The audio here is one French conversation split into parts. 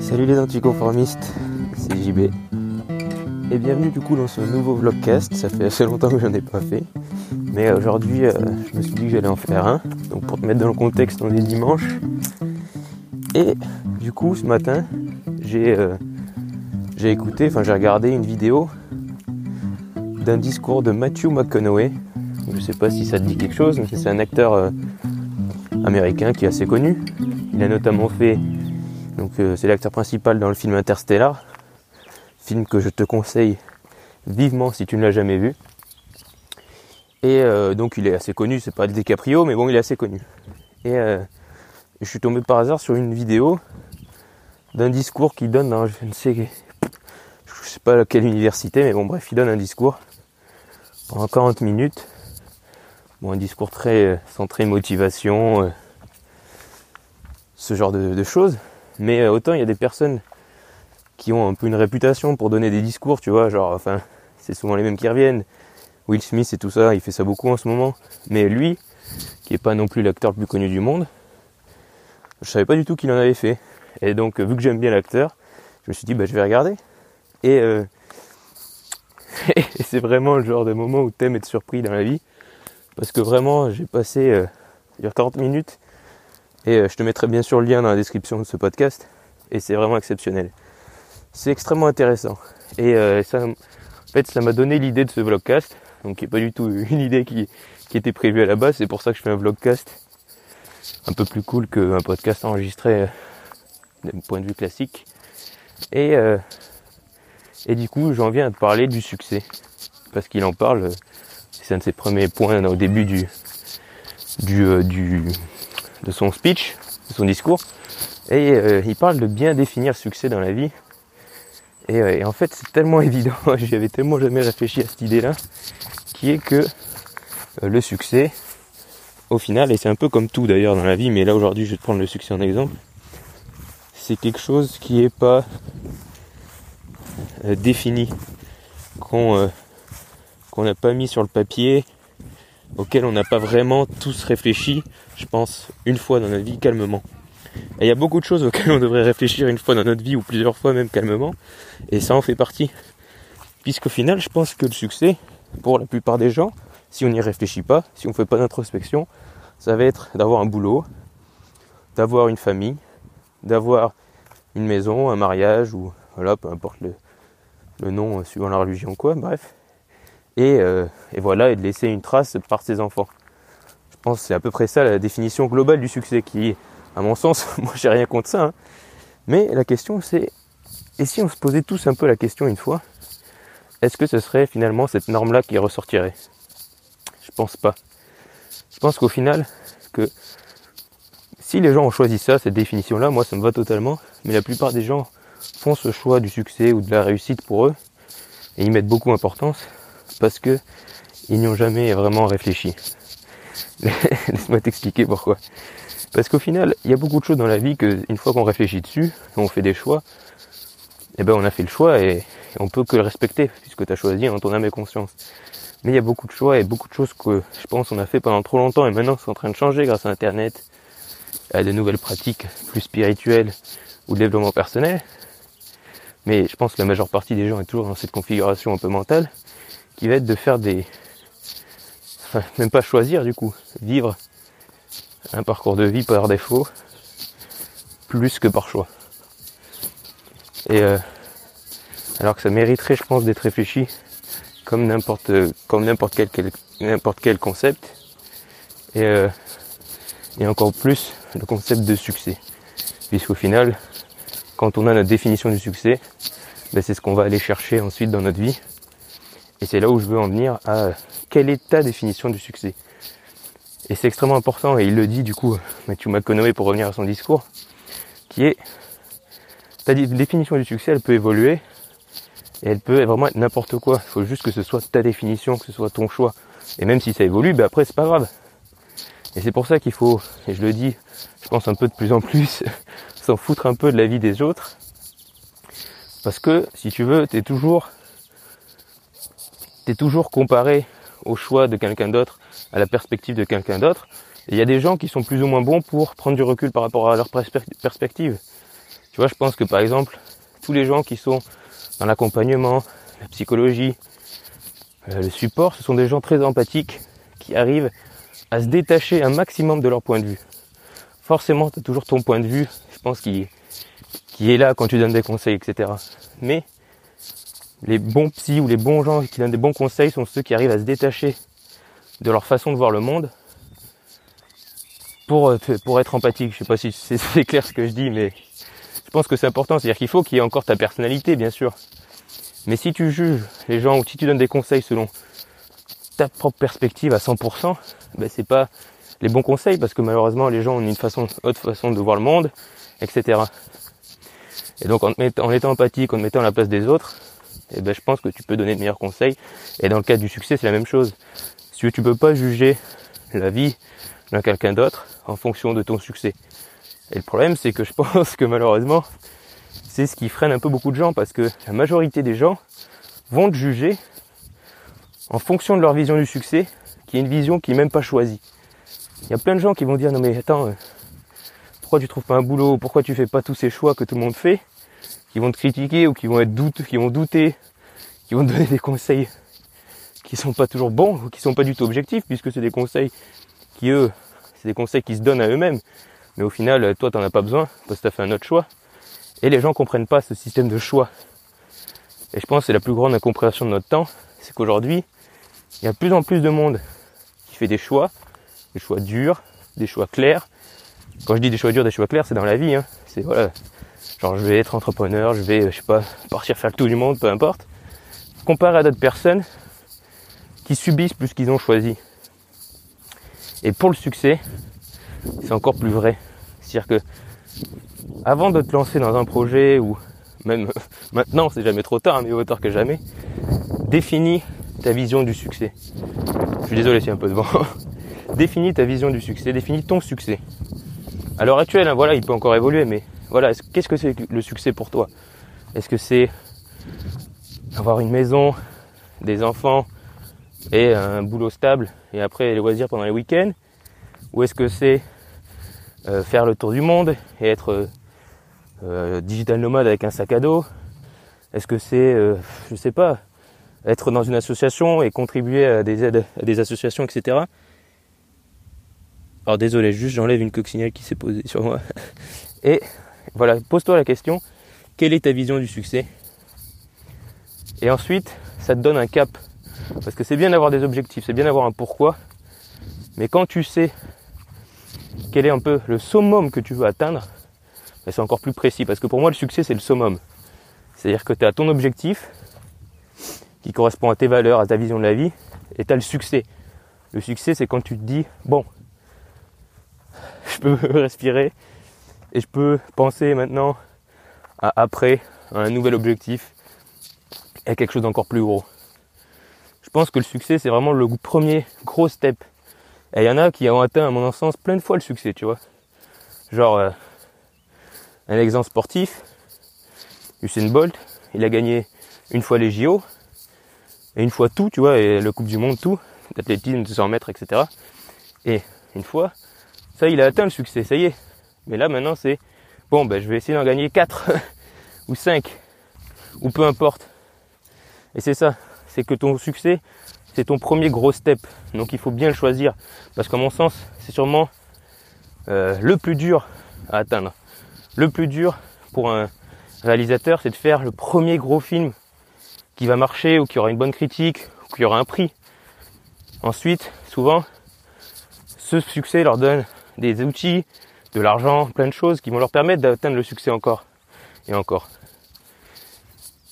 Salut les anticonformistes, c'est JB. Et bienvenue du coup dans ce nouveau vlogcast, ça fait assez longtemps que j'en ai pas fait. Mais aujourd'hui euh, je me suis dit que j'allais en faire un. Donc pour te mettre dans le contexte, on est dimanche. Et du coup ce matin j'ai euh, écouté, enfin j'ai regardé une vidéo d'un discours de Matthew McConaughey. Je sais pas si ça te dit quelque chose, mais c'est un acteur euh, américain qui est assez connu. Il a notamment fait, donc euh, c'est l'acteur principal dans le film Interstellar, film que je te conseille vivement si tu ne l'as jamais vu. Et euh, donc il est assez connu, c'est pas DiCaprio, mais bon il est assez connu. Et je suis tombé par hasard sur une vidéo d'un discours qu'il donne dans je ne sais je sais pas quelle université, mais bon bref, il donne un discours pendant 40 minutes. Bon, un discours très euh, centré motivation, euh, ce genre de, choses. Mais euh, autant il y a des personnes qui ont un peu une réputation pour donner des discours, tu vois, genre, enfin, c'est souvent les mêmes qui reviennent. Will Smith et tout ça, il fait ça beaucoup en ce moment. Mais lui, qui est pas non plus l'acteur le plus connu du monde, je savais pas du tout qu'il en avait fait. Et donc, vu que j'aime bien l'acteur, je me suis dit, bah, je vais regarder. Et, euh, c'est vraiment le genre de moment où t'aimes être surpris dans la vie. Parce que vraiment, j'ai passé euh, 40 minutes. Et euh, je te mettrai bien sûr le lien dans la description de ce podcast. Et c'est vraiment exceptionnel. C'est extrêmement intéressant. Et euh, ça, en fait, ça m'a donné l'idée de ce vlogcast. Donc, qui n'est pas du tout une idée qui, qui était prévue à la base. C'est pour ça que je fais un vlogcast un peu plus cool qu'un podcast enregistré euh, d'un point de vue classique. Et et du coup, j'en viens à te parler du succès. Parce qu'il en parle, c'est un de ses premiers points au début du, du, euh, du, de son speech, de son discours. Et euh, il parle de bien définir le succès dans la vie. Et, euh, en fait, c'est tellement évident, j'y avais tellement jamais réfléchi à cette idée-là, qui est que le succès, au final, et c'est un peu comme tout d'ailleurs dans la vie, mais là aujourd'hui je vais te prendre le succès en exemple, c'est quelque chose qui est pas euh, défini euh, qu'on n'a pas mis sur le papier, auquel on n'a pas vraiment tous réfléchi, je pense, une fois dans notre vie calmement. Et il y a beaucoup de choses auxquelles on devrait réfléchir une fois dans notre vie ou plusieurs fois même calmement, et ça en fait partie. Puisqu'au final, je pense que le succès, pour la plupart des gens, si on n'y réfléchit pas, si on ne fait pas d'introspection, ça va être d'avoir un boulot, d'avoir une famille, d'avoir une maison, un mariage ou voilà, peu importe le, le nom euh, suivant la religion quoi, bref. Et, euh, et, voilà, et de laisser une trace par ses enfants. Je pense que c'est à peu près ça la définition globale du succès qui, à mon sens, moi j'ai rien contre ça. Hein. Mais la question c'est, et si on se posait tous un peu la question une fois, est-ce que ce serait finalement cette norme-là qui ressortirait? Je pense pas. Je pense qu'au final, que si les gens ont choisi ça, cette définition-là, moi ça me va totalement, mais la plupart des gens font ce choix du succès ou de la réussite pour eux et ils mettent beaucoup d'importance parce que ils n'y ont jamais vraiment réfléchi. Laisse-moi t'expliquer pourquoi. Parce qu'au final, il y a beaucoup de choses dans la vie que une fois qu'on réfléchit dessus, on fait des choix, eh ben on a fait le choix et on peut que le respecter puisque tu as choisi en ton âme et conscience. Mais il y a beaucoup de choix et beaucoup de choses que je pense on a fait pendant trop longtemps et maintenant c'est en train de changer grâce à internet, à de nouvelles pratiques plus spirituelles ou de développement personnel. Mais je pense que la majeure partie des gens est toujours dans cette configuration un peu mentale, qui va être de faire des... Enfin, même pas choisir du coup, vivre un parcours de vie par défaut, plus que par choix. Et euh, alors que ça mériterait, je pense, d'être réfléchi comme n'importe comme n'importe quel, n'importe quel concept. Et, euh, et encore plus le concept de succès. Puisqu'au final, quand on a notre définition du succès, ben c'est ce qu'on va aller chercher ensuite dans notre vie. Et c'est là où je veux en venir à quelle est ta définition du succès. Et c'est extrêmement important, et il le dit du coup, Matthew McConaughey pour revenir à son discours, qui est ta définition du succès, elle peut évoluer, et elle peut vraiment être n'importe quoi. Il faut juste que ce soit ta définition, que ce soit ton choix. Et même si ça évolue, ben après c'est pas grave. Et c'est pour ça qu'il faut, et je le dis, je pense un peu de plus en plus, s'en foutre un peu de la vie des autres. Parce que, si tu veux, t'es toujours, t'es toujours comparé au choix de quelqu'un d'autre, à la perspective de quelqu'un d'autre. Il y a des gens qui sont plus ou moins bons pour prendre du recul par rapport à leur perspective. Tu vois, je pense que par exemple, tous les gens qui sont dans l'accompagnement, la psychologie, euh, le support, ce sont des gens très empathiques qui arrivent à se détacher un maximum de leur point de vue. Forcément, tu as toujours ton point de vue, je pense, qui est là quand tu donnes des conseils, etc. Mais les bons psys ou les bons gens qui donnent des bons conseils sont ceux qui arrivent à se détacher de leur façon de voir le monde pour, euh, être empathique. Je sais pas si c'est clair ce que je dis, mais je pense que c'est important. C'est-à-dire qu'il faut qu'il y ait encore ta personnalité, bien sûr. Mais si tu juges les gens ou si tu donnes des conseils selon ta propre perspective à 100%, ben c'est pas les bons conseils parce que malheureusement les gens ont une autre façon de voir le monde, etc. Et donc en, en étant empathique, en te mettant à la place des autres, eh ben, je pense que tu peux donner de meilleurs conseils. Et dans le cas du succès, c'est la même chose. Si tu peux pas juger la vie d'un quelqu'un d'autre en fonction de ton succès. Et le problème, c'est que je pense que malheureusement, c'est ce qui freine un peu beaucoup de gens parce que la majorité des gens vont te juger en fonction de leur vision du succès, qui est une vision qui n'est même pas choisie. Il y a plein de gens qui vont dire non mais attends, euh, pourquoi tu trouves pas un boulot, pourquoi tu fais pas tous ces choix que tout le monde fait, qui vont te critiquer ou qui vont être doute, qui vont douter, qui vont te donner des conseils qui sont pas toujours bons ou qui sont pas du tout objectifs puisque c'est des conseils qui eux, c'est des conseils qui se donnent à eux-mêmes. Mais au final, toi, t'en as pas besoin parce que tu as fait un autre choix. Et les gens comprennent pas ce système de choix. Et je pense que c'est la plus grande incompréhension de notre temps, c'est qu'aujourd'hui, il y a de plus en plus de monde qui fait des choix, des choix durs, des choix clairs. Quand je dis des choix durs, des choix clairs, c'est dans la vie. Hein. C'est voilà, Je vais être entrepreneur, je vais, je sais pas, partir faire le tour du monde, peu importe. Comparé à d'autres personnes qui subissent plus qu'ils ont choisi. Et pour le succès, c'est encore plus vrai. C'est-à-dire que avant de te lancer dans un projet ou même maintenant, c'est jamais trop tard, mais au tard que jamais, définis ta vision du succès. Je suis désolé a un peu de vent. définis ta vision du succès, définis ton succès. À l'heure actuelle, hein, voilà, il peut encore évoluer, mais voilà, qu'est-ce que c'est le succès pour toi? Est-ce que c'est avoir une maison, des enfants et un boulot stable et après les loisirs pendant les week-ends? Ou est-ce que c'est euh, faire le tour du monde et être euh, digital nomade avec un sac à dos? Est-ce que c'est, euh, je sais pas, être dans une association et contribuer à des aides à des associations, etc. Alors désolé, juste j'enlève une coccinelle qui s'est posée sur moi. Et voilà, pose-toi la question, quelle est ta vision du succès? Et ensuite, ça te donne un cap. Parce que c'est bien d'avoir des objectifs, c'est bien d'avoir un pourquoi. Mais quand tu sais quel est un peu le summum que tu veux atteindre, ben, c'est encore plus précis. Parce que pour moi, le succès, c'est le summum. C'est-à-dire que tu as ton objectif qui correspond à tes valeurs, à ta vision de la vie, et tu as le succès. Le succès, c'est quand tu te dis, bon, je peux respirer, et je peux penser maintenant à après, à un nouvel objectif, à quelque chose d'encore plus gros. Je pense que le succès, c'est vraiment le premier gros step. Et il y en a qui ont atteint, à mon sens, plein de fois le succès, tu vois. Genre, euh, un exemple sportif, Usain Bolt, il a gagné une fois les JO, et une fois tout, tu vois, et le Coupe du Monde, tout, d'athlétisme, 200 mètres, etc. Et une fois, ça, il a atteint le succès, ça y est, mais là maintenant c'est bon ben je vais essayer d'en gagner 4 ou 5 ou peu importe. Et c'est ça, c'est que ton succès c'est ton premier gros step. Donc il faut bien le choisir parce qu'à mon sens c'est sûrement euh, le plus dur à atteindre. Le plus dur pour un réalisateur c'est de faire le premier gros film qui va marcher ou qui aura une bonne critique ou qui aura un prix. Ensuite, souvent, ce succès leur donne des outils, de l'argent, plein de choses qui vont leur permettre d'atteindre le succès encore et encore.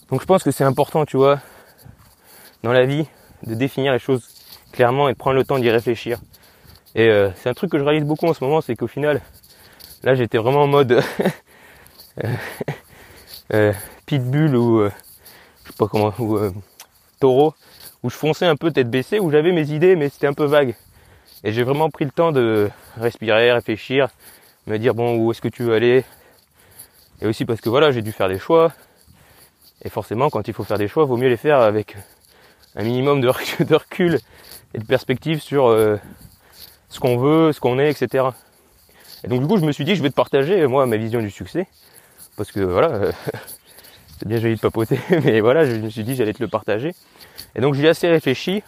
Donc je pense que c'est important, tu vois, dans la vie, de définir les choses clairement et de prendre le temps d'y réfléchir. Et euh, c'est un truc que je réalise beaucoup en ce moment, c'est qu'au final, là j'étais vraiment en mode euh, euh, pitbull ou je sais pas comment, ou taureau, où je fonçais un peu tête baissée, où j'avais mes idées mais c'était un peu vague. Et j'ai vraiment pris le temps de respirer, réfléchir, me dire bon où est-ce que tu veux aller? Et aussi parce que voilà j'ai dû faire des choix et forcément quand il faut faire des choix vaut mieux les faire avec un minimum de recul, et de perspective sur euh, ce qu'on veut, ce qu'on est, etc. Et donc du coup je me suis dit je vais te partager moi ma vision du succès parce que voilà, c'est bien joli de papoter, mais voilà, je me suis dit j'allais te le partager. Et donc j'ai assez réfléchi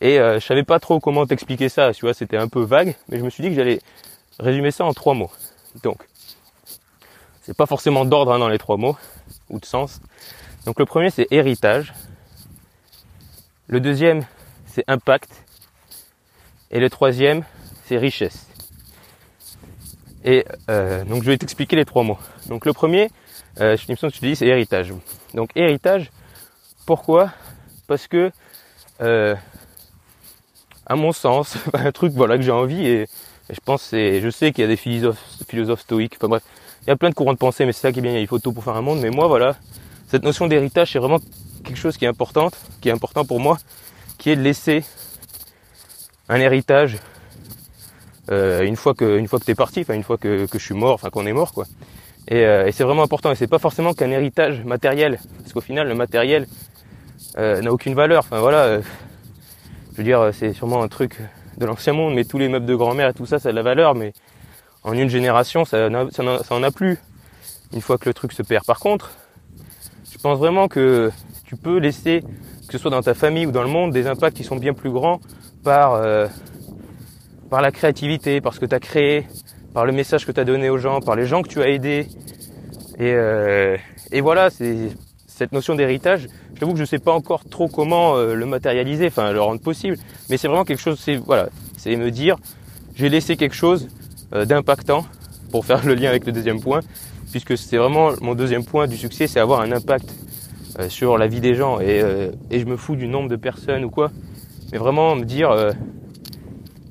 et euh, je savais pas trop comment t'expliquer ça, tu vois, c'était un peu vague, mais je me suis dit que j'allais résumer ça en trois mots. Donc, c'est pas forcément d'ordre hein, dans les trois mots ou de sens. Donc le premier c'est héritage, le deuxième c'est impact et le troisième c'est richesse. Et euh, donc je vais t'expliquer les trois mots. Donc le premier, euh, je me que tu dis c'est héritage. Donc héritage, pourquoi? Parce que euh, à mon sens, un truc voilà que j'ai envie et, je pense c'est, je sais qu'il y a des philosophes, stoïques, enfin bref, il y a plein de courants de pensée, mais c'est ça qui est bien, il faut tout pour faire un monde. Mais moi voilà, cette notion d'héritage c'est vraiment quelque chose qui est importante, qui est important pour moi, qui est de laisser un héritage euh, une fois que une fois que t'es parti, enfin une fois que, que je suis mort, enfin qu'on est mort quoi. Et, euh, et c'est vraiment important. Et c'est pas forcément qu'un héritage matériel, parce qu'au final le matériel euh, n'a aucune valeur. Enfin voilà, je veux dire c'est sûrement un truc de l'ancien monde, mais tous les meubles de grand-mère et tout ça, ça a de la valeur, mais en une génération ça, ça, ça en a plus. Une fois que le truc se perd. Par contre, je pense vraiment que tu peux laisser, que ce soit dans ta famille ou dans le monde, des impacts qui sont bien plus grands par euh, par la créativité, par ce que tu as créé, par le message que tu as donné aux gens, par les gens que tu as aidés. Et, euh, et voilà, c'est cette notion d'héritage. Je t'avoue que je sais pas encore trop comment euh, le matérialiser, enfin le rendre possible, mais c'est vraiment quelque chose. C'est voilà, c'est me dire, j'ai laissé quelque chose euh, d'impactant pour faire le lien avec le deuxième point, puisque c'est vraiment mon deuxième point du succès, c'est avoir un impact euh, sur la vie des gens. Et, et je me fous du nombre de personnes ou quoi, mais vraiment me dire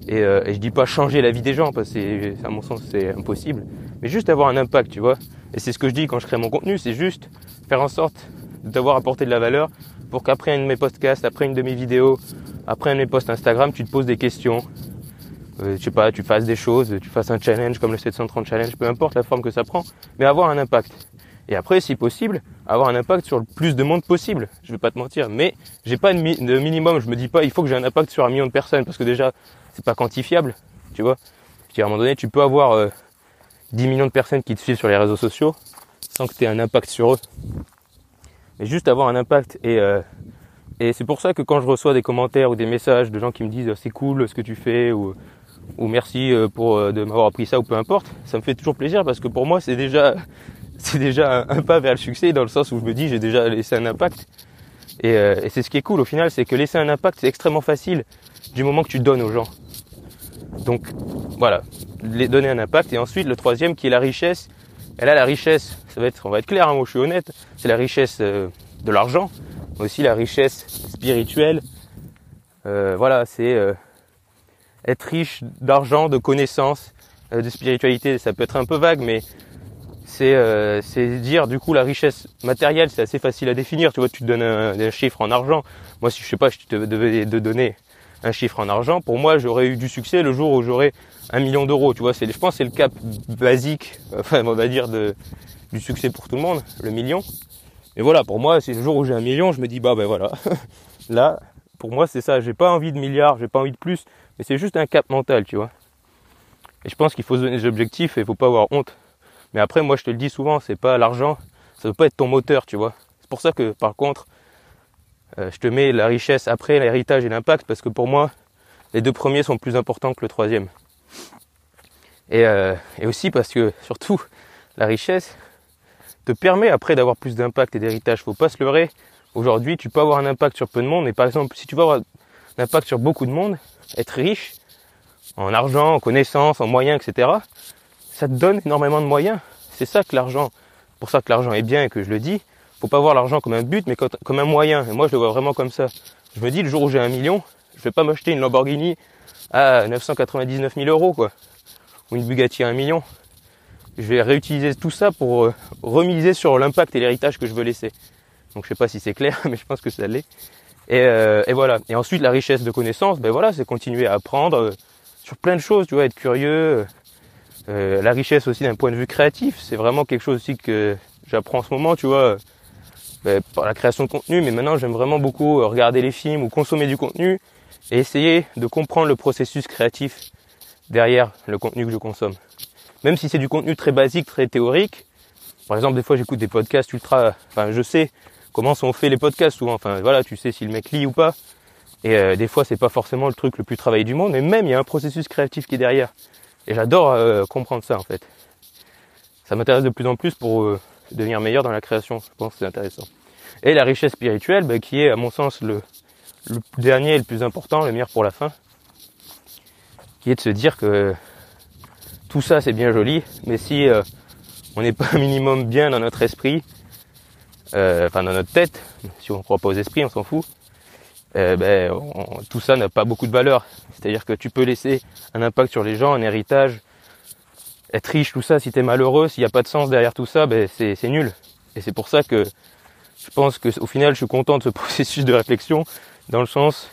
et, et, je dis pas changer la vie des gens parce que à mon sens c'est impossible, mais juste avoir un impact, tu vois. Et c'est ce que je dis quand je crée mon contenu, c'est juste faire en sorte d'avoir apporté de la valeur pour qu'après un de mes podcasts, après une de mes vidéos, après un de mes posts Instagram, tu te poses des questions. Euh, je sais pas, tu fasses des choses, tu fasses un challenge comme le 730 challenge, peu importe la forme que ça prend, mais avoir un impact. Et après, si possible, avoir un impact sur le plus de monde possible. Je vais pas te mentir, mais j'ai pas de, de minimum. Je me dis pas, il faut que j'ai un impact sur un million de personnes parce que déjà, c'est pas quantifiable, tu vois. Je dis à un moment donné, tu peux avoir euh, 10 millions de personnes qui te suivent sur les réseaux sociaux sans que tu aies un impact sur eux. Mais juste avoir un impact. Et, euh, et c'est pour ça que quand je reçois des commentaires ou des messages de gens qui me disent c'est cool ce que tu fais ou, ou merci euh, pour euh, de m'avoir appris ça ou peu importe, ça me fait toujours plaisir parce que pour moi c'est déjà c'est déjà un, pas vers le succès dans le sens où je me dis j'ai déjà laissé un impact. Et, et c'est ce qui est cool au final, c'est que laisser un impact c'est extrêmement facile du moment que tu donnes aux gens. Donc voilà, les donner un impact. Et ensuite, le troisième qui est la richesse. Et là, la richesse, ça va être, on va être clair, hein, moi je suis honnête, c'est la richesse euh, de l'argent, mais aussi la richesse spirituelle. Euh, voilà, c'est euh, être riche d'argent, de connaissances, de spiritualité. Ça peut être un peu vague, mais c'est dire du coup la richesse matérielle, c'est assez facile à définir. Tu vois, tu te donnes un, un, chiffre en argent. Moi, si je sais pas, je te devais de donner un chiffre en argent, pour moi, j'aurais eu du succès le jour où j'aurais un million d'euros. Tu vois, c'est, je pense, c'est le cap basique, enfin, on va dire de, du succès pour tout le monde, le million. Et voilà, pour moi, c'est le jour où j'ai un million, je me dis bah ben voilà, là, pour moi, c'est ça. J'ai pas envie de milliards, j'ai pas envie de plus, mais c'est juste un cap mental, tu vois. Et je pense qu'il faut se donner des objectifs et il faut pas avoir honte. Mais après, moi, je te le dis souvent, c'est pas l'argent, ça veut pas être ton moteur, tu vois. C'est pour ça que, par contre, je te mets la richesse après l'héritage et l'impact parce que pour moi, les deux premiers sont plus importants que le troisième. Et, euh, et aussi parce que surtout, la richesse te permet après d'avoir plus d'impact et d'héritage. Faut pas se leurrer. Aujourd'hui, tu peux avoir un impact sur peu de monde, mais par exemple, si tu veux avoir un impact sur beaucoup de monde, être riche en argent, en connaissances, en moyens, etc., ça te donne énormément de moyens. C'est ça que l'argent, pour ça que l'argent est bien et que je le dis, faut pas voir l'argent comme un but, mais comme un moyen. Et moi, je le vois vraiment comme ça. Je me dis, le jour où j'ai un million, je vais pas m'acheter une Lamborghini à 999 000 euros, quoi. Ou une Bugatti à un million. Je vais réutiliser tout ça pour euh, remiser sur l'impact et l'héritage que je veux laisser. Donc je sais pas si c'est clair, mais je pense que ça l'est. Et, euh, et, voilà. Et ensuite, la richesse de connaissances, ben voilà, c'est continuer à apprendre euh, sur plein de choses, tu vois, être curieux. la richesse aussi d'un point de vue créatif, c'est vraiment quelque chose aussi que j'apprends en ce moment, tu vois ben, par la création de contenu, mais maintenant j'aime vraiment beaucoup euh, regarder les films ou consommer du contenu et essayer de comprendre le processus créatif derrière le contenu que je consomme. Même si c'est du contenu très basique, très théorique, Par exemple, des fois, j'écoute des podcasts ultra. Enfin, je sais comment sont faits les podcasts souvent. Enfin, voilà, tu sais si le mec lit ou pas. Et euh, des fois, c'est pas forcément le truc le plus travaillé du monde, mais même il y a un processus créatif qui est derrière. Et j'adore euh, comprendre ça en fait. Ça m'intéresse de plus en plus pour euh, devenir meilleur dans la création. Je pense que c'est intéressant. Et la richesse spirituelle, bah, qui est à mon sens le, dernier et le plus important, le meilleur pour la fin, qui est de se dire que tout ça c'est bien joli, mais si on n'est pas un minimum bien dans notre esprit, enfin dans notre tête, si on ne croit pas aux esprits, on s'en fout, eh ben, tout ça n'a pas beaucoup de valeur. C'est-à-dire que tu peux laisser un impact sur les gens, un héritage, être riche, tout ça. Si tu es malheureux, s'il n'y a pas de sens derrière tout ça, ben c'est nul. Et c'est pour ça que je pense que au final, je suis content de ce processus de réflexion, dans le sens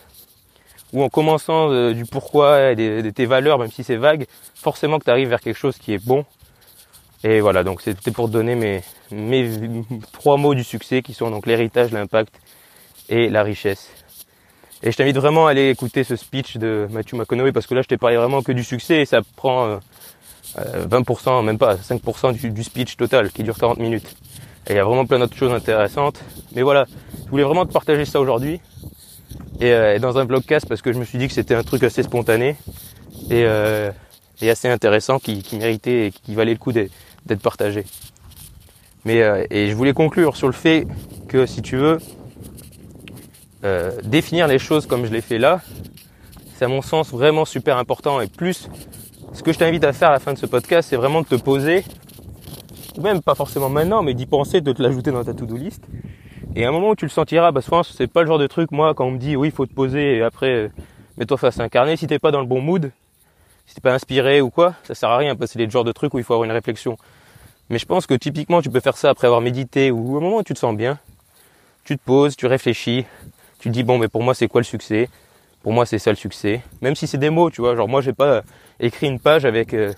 où en commençant euh, du pourquoi et de, tes valeurs, même si c'est vague, forcément que tu vers quelque chose qui est bon. Et voilà, donc c'était pour donner mes, mes trois mots du succès qui sont donc l'héritage, l'impact et la richesse. Et je t'invite vraiment à aller écouter ce speech de Mathieu McConaughey parce que là je t'ai parlé vraiment que du succès et ça prend 20%, euh, même pas 5% du, speech total qui dure 40 minutes. Il y a vraiment plein d'autres choses intéressantes. Mais voilà, je voulais vraiment te partager ça aujourd'hui. Et, euh, dans un blogcast parce que je me suis dit que c'était un truc assez spontané et, euh, assez intéressant qui, méritait et qui valait le coup d'être partagé. Mais et je voulais conclure sur le fait que si tu veux, définir les choses comme je l'ai fait là, c'est à mon sens vraiment super important. Et plus, ce que je t'invite à faire à la fin de ce podcast, c'est vraiment de te poser, ou même pas forcément maintenant, mais d'y penser, de te l'ajouter dans ta to-do list. Et à un moment où tu le sentiras, bah souvent c'est pas le genre de truc, moi, quand on me dit oui, il faut te poser et après euh, mets-toi face à un carnet, si t'es pas dans le bon mood, si t'es pas inspiré ou quoi, ça sert à rien parce que c'est le genre de truc où il faut avoir une réflexion. Mais je pense que typiquement tu peux faire ça après avoir médité ou au moment où tu te sens bien. Tu te poses, tu réfléchis, tu dis bon mais pour moi c'est quoi le succès? Pour moi c'est ça le succès. Même si c'est des mots, tu vois, genre moi j'ai pas écrit une page avec euh,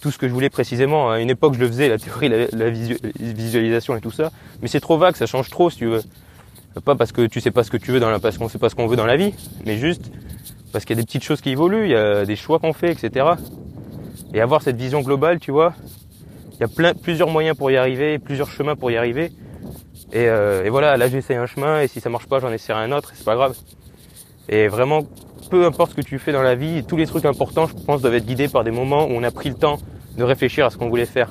tout ce que je voulais précisément. À une époque je le faisais, la théorie, la, visualisation et tout ça. Mais c'est trop vague, ça change trop si tu veux. Pas parce que tu sais pas ce que tu veux dans la, parce qu'on sait pas ce qu'on veut dans la vie, mais juste parce qu'il y a des petites choses qui évoluent, il y a des choix qu'on fait, etc. Et avoir cette vision globale, tu vois, il y a plein, plusieurs moyens pour y arriver, plusieurs chemins pour y arriver. Euh, et, voilà, là j'essaie un chemin et si ça marche pas, j'en essaierai un autre, c'est pas grave. Et vraiment, peu importe ce que tu fais dans la vie, tous les trucs importants, je pense, doivent être guidés par des moments où on a pris le temps de réfléchir à ce qu'on voulait faire.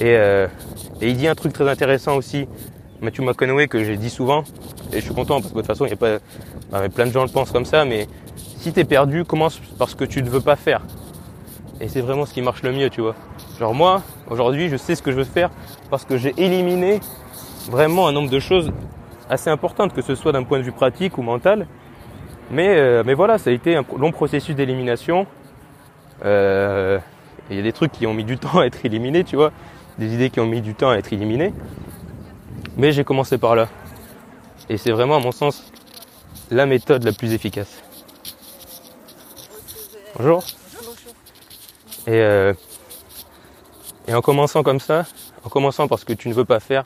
Et, euh, il dit un truc très intéressant aussi, Matthew McConaughey, que j'ai dit souvent, et je suis content parce que de toute façon, il y a pas, bah, plein de gens le pensent comme ça, mais si t'es perdu, commence par ce que tu ne veux pas faire. Et c'est vraiment ce qui marche le mieux, tu vois. Genre moi, aujourd'hui, je sais ce que je veux faire parce que j'ai éliminé vraiment un nombre de choses assez importantes, que ce soit d'un point de vue pratique ou mental. Mais, euh, mais voilà, ça a été un long processus d'élimination. Euh, il y a des trucs qui ont mis du temps à être éliminés, tu vois, des idées qui ont mis du temps à être éliminées. Mais j'ai commencé par là. Et c'est vraiment, à mon sens, la méthode la plus efficace. Bonjour. Et, euh, et en commençant comme ça, en commençant par ce que tu ne veux pas faire,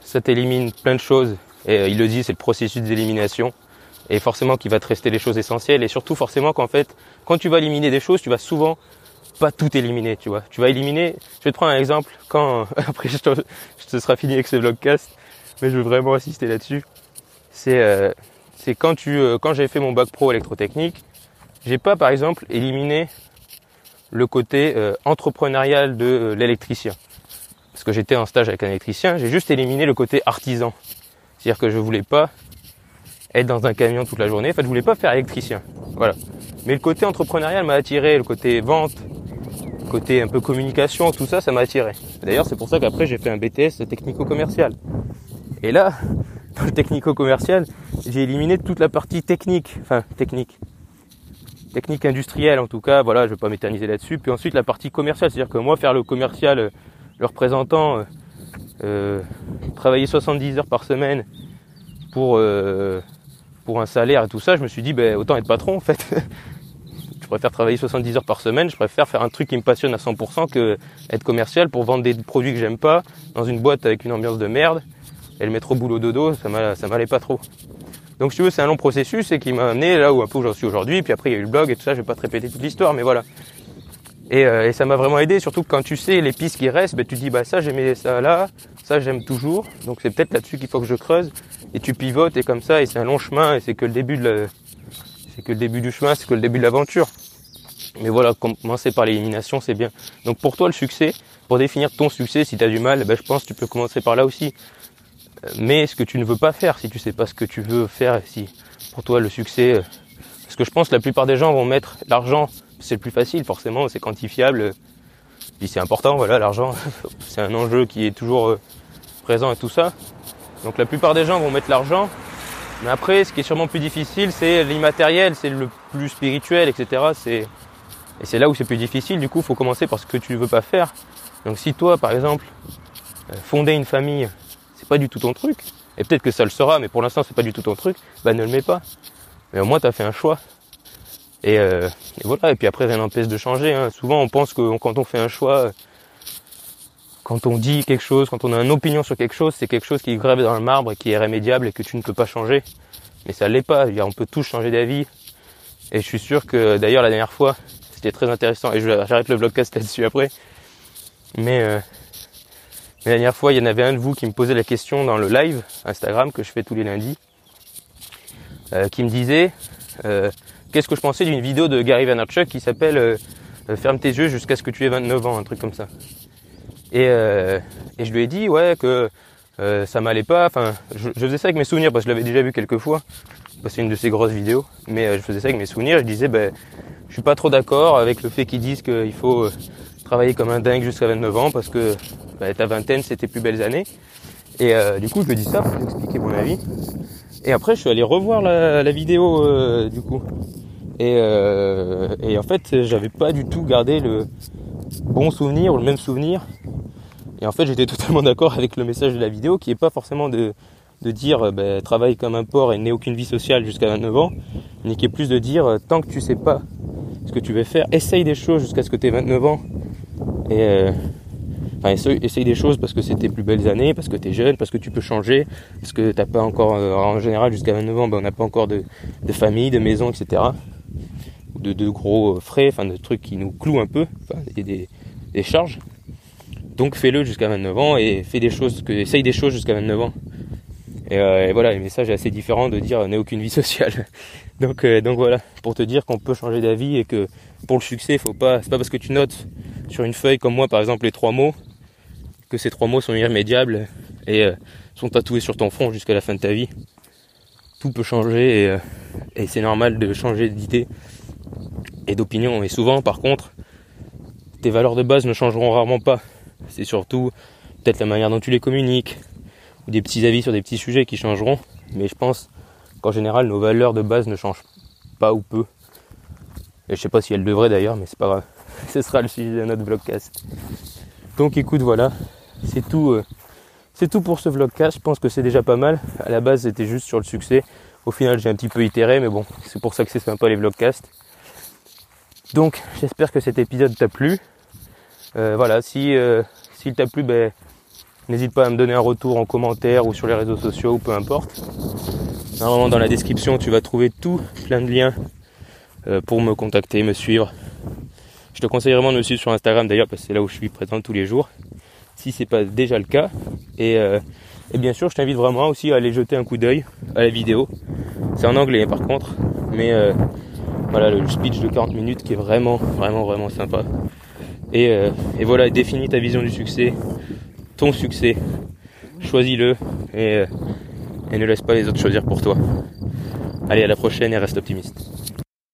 ça t'élimine plein de choses. Et euh, il le dit, c'est le processus d'élimination. Et forcément qu'il va te rester les choses essentielles. Et surtout forcément qu'en fait, quand tu vas éliminer des choses, tu vas souvent pas tout éliminer, tu vois. Tu vas éliminer. Je vais te prendre un exemple. Quand après, je te, je sera fini avec ce vlogcast, mais je veux vraiment insister là-dessus. C'est euh, c'est quand tu euh, quand fait mon bac pro électrotechnique, j'ai pas par exemple éliminé le côté entrepreneurial de l'électricien parce que j'étais en stage avec un électricien, j'ai juste éliminé le côté artisan. C'est-à-dire que je voulais pas être dans un camion toute la journée. En fait, je voulais pas faire électricien. Voilà. Mais le côté entrepreneurial m'a attiré, le côté vente, le côté un peu communication, tout ça, ça m'a attiré. D'ailleurs, c'est pour ça qu'après j'ai fait un BTS technico-commercial. Et là, dans le technico-commercial, j'ai éliminé toute la partie technique, enfin technique, technique industrielle en tout cas. Voilà, je vais pas m'éterniser là-dessus. Puis ensuite la partie commerciale, c'est-à-dire que moi faire le commercial le représentant euh, euh, travailler 70 heures par semaine pour, euh, pour un salaire et tout ça, je me suis dit, ben, autant être patron en fait. je préfère travailler 70 heures par semaine, je préfère faire un truc qui me passionne à 100% que être commercial pour vendre des produits que j'aime pas dans une boîte avec une ambiance de merde et le mettre au boulot dodo, ça m'allait pas trop. Donc si tu veux, c'est un long processus et qui m'a amené là où un peu j'en suis aujourd'hui. Puis après, il y a eu le blog et tout ça, je vais pas te répéter toute l'histoire, mais voilà. Et, et ça m'a vraiment aidé, surtout quand tu sais les pistes qui restent, ben, tu dis bah ça j'aimais ça là, ça j'aime toujours, donc c'est peut-être là-dessus qu'il faut que je creuse. Et tu pivotes et comme ça, et c'est un long chemin et c'est que le début de la, c'est que le début du chemin, c'est que le début de l'aventure. Mais voilà, commencer par l'élimination, c'est bien. Donc pour toi, le succès, pour définir ton succès, si tu as du mal, ben, je pense que tu peux commencer par là aussi. Euh, mais ce que tu ne veux pas faire, si tu sais pas ce que tu veux faire, si pour toi le succès, euh, parce que je pense que la plupart des gens vont mettre l'argent, c'est le plus facile forcément, c'est quantifiable, puis c'est important, voilà, l'argent, c'est un enjeu qui est toujours euh, présent et tout ça. Donc la plupart des gens vont mettre l'argent, mais après, ce qui est sûrement plus difficile, c'est l'immatériel, c'est le plus spirituel, etc. C'est et c'est là où c'est plus difficile. Du coup, faut commencer par ce que tu ne veux pas faire. Donc si toi, par exemple, euh, fonder une famille, c'est pas du tout ton truc, et peut-être que ça le sera, mais pour l'instant c'est pas du tout ton truc, bah ne le mets pas. Mais au moins tu as fait un choix. Et, euh, et, voilà, et puis après rien n'empêche de changer. Hein. Souvent on pense que quand on fait un choix, quand on dit quelque chose, quand on a une opinion sur quelque chose, c'est quelque chose qui gravé dans le marbre, qui est rémédiable et que tu ne peux pas changer. Mais ça l'est pas. On peut tous changer d'avis. Et je suis sûr que d'ailleurs la dernière fois, c'était très intéressant. Et j'arrête le vlogcast là-dessus après. Mais euh, la dernière fois, il y en avait un de vous qui me posait la question dans le live Instagram que je fais tous les lundis, euh, qui me disait euh, qu'est-ce que je pensais d'une vidéo de Gary Vaynerchuk qui s'appelle euh, Ferme tes yeux jusqu'à ce que tu aies 29 ans, un truc comme ça. Et, et je lui ai dit ouais que ça m'allait pas. Enfin, je, je, faisais ça avec mes souvenirs parce que je l'avais déjà vu quelques fois. C'est une de ses grosses vidéos, mais je faisais ça avec mes souvenirs. Je disais ben je suis pas trop d'accord avec le fait qu'ils disent qu'il faut travailler comme un dingue jusqu'à 29 ans parce que bah, ta vingtaine c'était plus belles années. Et euh, du coup je lui dis ça pour expliquer mon avis. Et après je suis allé revoir la, vidéo euh, du coup. Et, euh, et en fait j'avais pas du tout gardé le bon souvenir ou le même souvenir. Et en fait j'étais totalement d'accord avec le message de la vidéo qui est pas forcément de, de dire bah, travaille comme un porc et n'aie aucune vie sociale jusqu'à 29 ans, mais qui est plus de dire tant que tu sais pas ce que tu veux faire, essaye des choses jusqu'à ce que tu aies 29 ans et euh, enfin, essaye, des choses parce que c'est tes plus belles années, parce que tu es jeune, parce que tu peux changer, parce que t'as pas encore, euh, en général jusqu'à 29 ans, ben, on n'a pas encore de, famille, de maison, etc. De, de gros frais, enfin de trucs qui nous clouent un peu, enfin des, des, charges. Donc fais-le jusqu'à 29 ans et fais des choses, que, essaye des choses jusqu'à 29 ans. Et, euh, et, voilà, le message est assez différent de dire n'ai aucune vie sociale. donc, euh, donc voilà, pour te dire qu'on peut changer d'avis et que pour le succès, faut pas, c'est pas parce que tu notes sur une feuille comme moi par exemple les trois mots, que ces trois mots sont irrémédiables et euh, sont tatoués sur ton front jusqu'à la fin de ta vie. Tout peut changer et, euh, et c'est normal de changer d'idée et d'opinion. Et souvent par contre, tes valeurs de base ne changeront rarement pas. C'est surtout peut-être la manière dont tu les communiques, ou des petits avis sur des petits sujets qui changeront. Mais je pense qu'en général nos valeurs de base ne changent pas ou peu. Et je sais pas si elles devraient d'ailleurs, mais c'est pas grave. ce sera le sujet de notre vlogcast. Donc écoute, voilà, c'est tout, euh, c'est tout pour ce vlogcast. Je pense que c'est déjà pas mal. À la base, c'était juste sur le succès. Au final, j'ai un petit peu itéré, mais bon, c'est pour ça que c'est sympa les vlogcasts. Donc, j'espère que cet épisode t'a plu. Euh, voilà, si euh, s'il t'a plu, ben, n'hésite pas à me donner un retour en commentaire ou sur les réseaux sociaux ou peu importe. Normalement, dans la description, tu vas trouver tout plein de liens pour me contacter, me suivre, je te conseille vraiment de me suivre sur Instagram d'ailleurs parce que c'est là où je suis présent tous les jours. Si c'est pas déjà le cas. Et, euh, et bien sûr, je t'invite vraiment aussi à aller jeter un coup d'œil à la vidéo. C'est en anglais par contre, mais euh, voilà le speech de 40 minutes qui est vraiment, vraiment, vraiment sympa. Et, euh, et voilà, définis ta vision du succès, ton succès, choisis-le et ne laisse pas les autres choisir pour toi. Allez, à la prochaine et reste optimiste.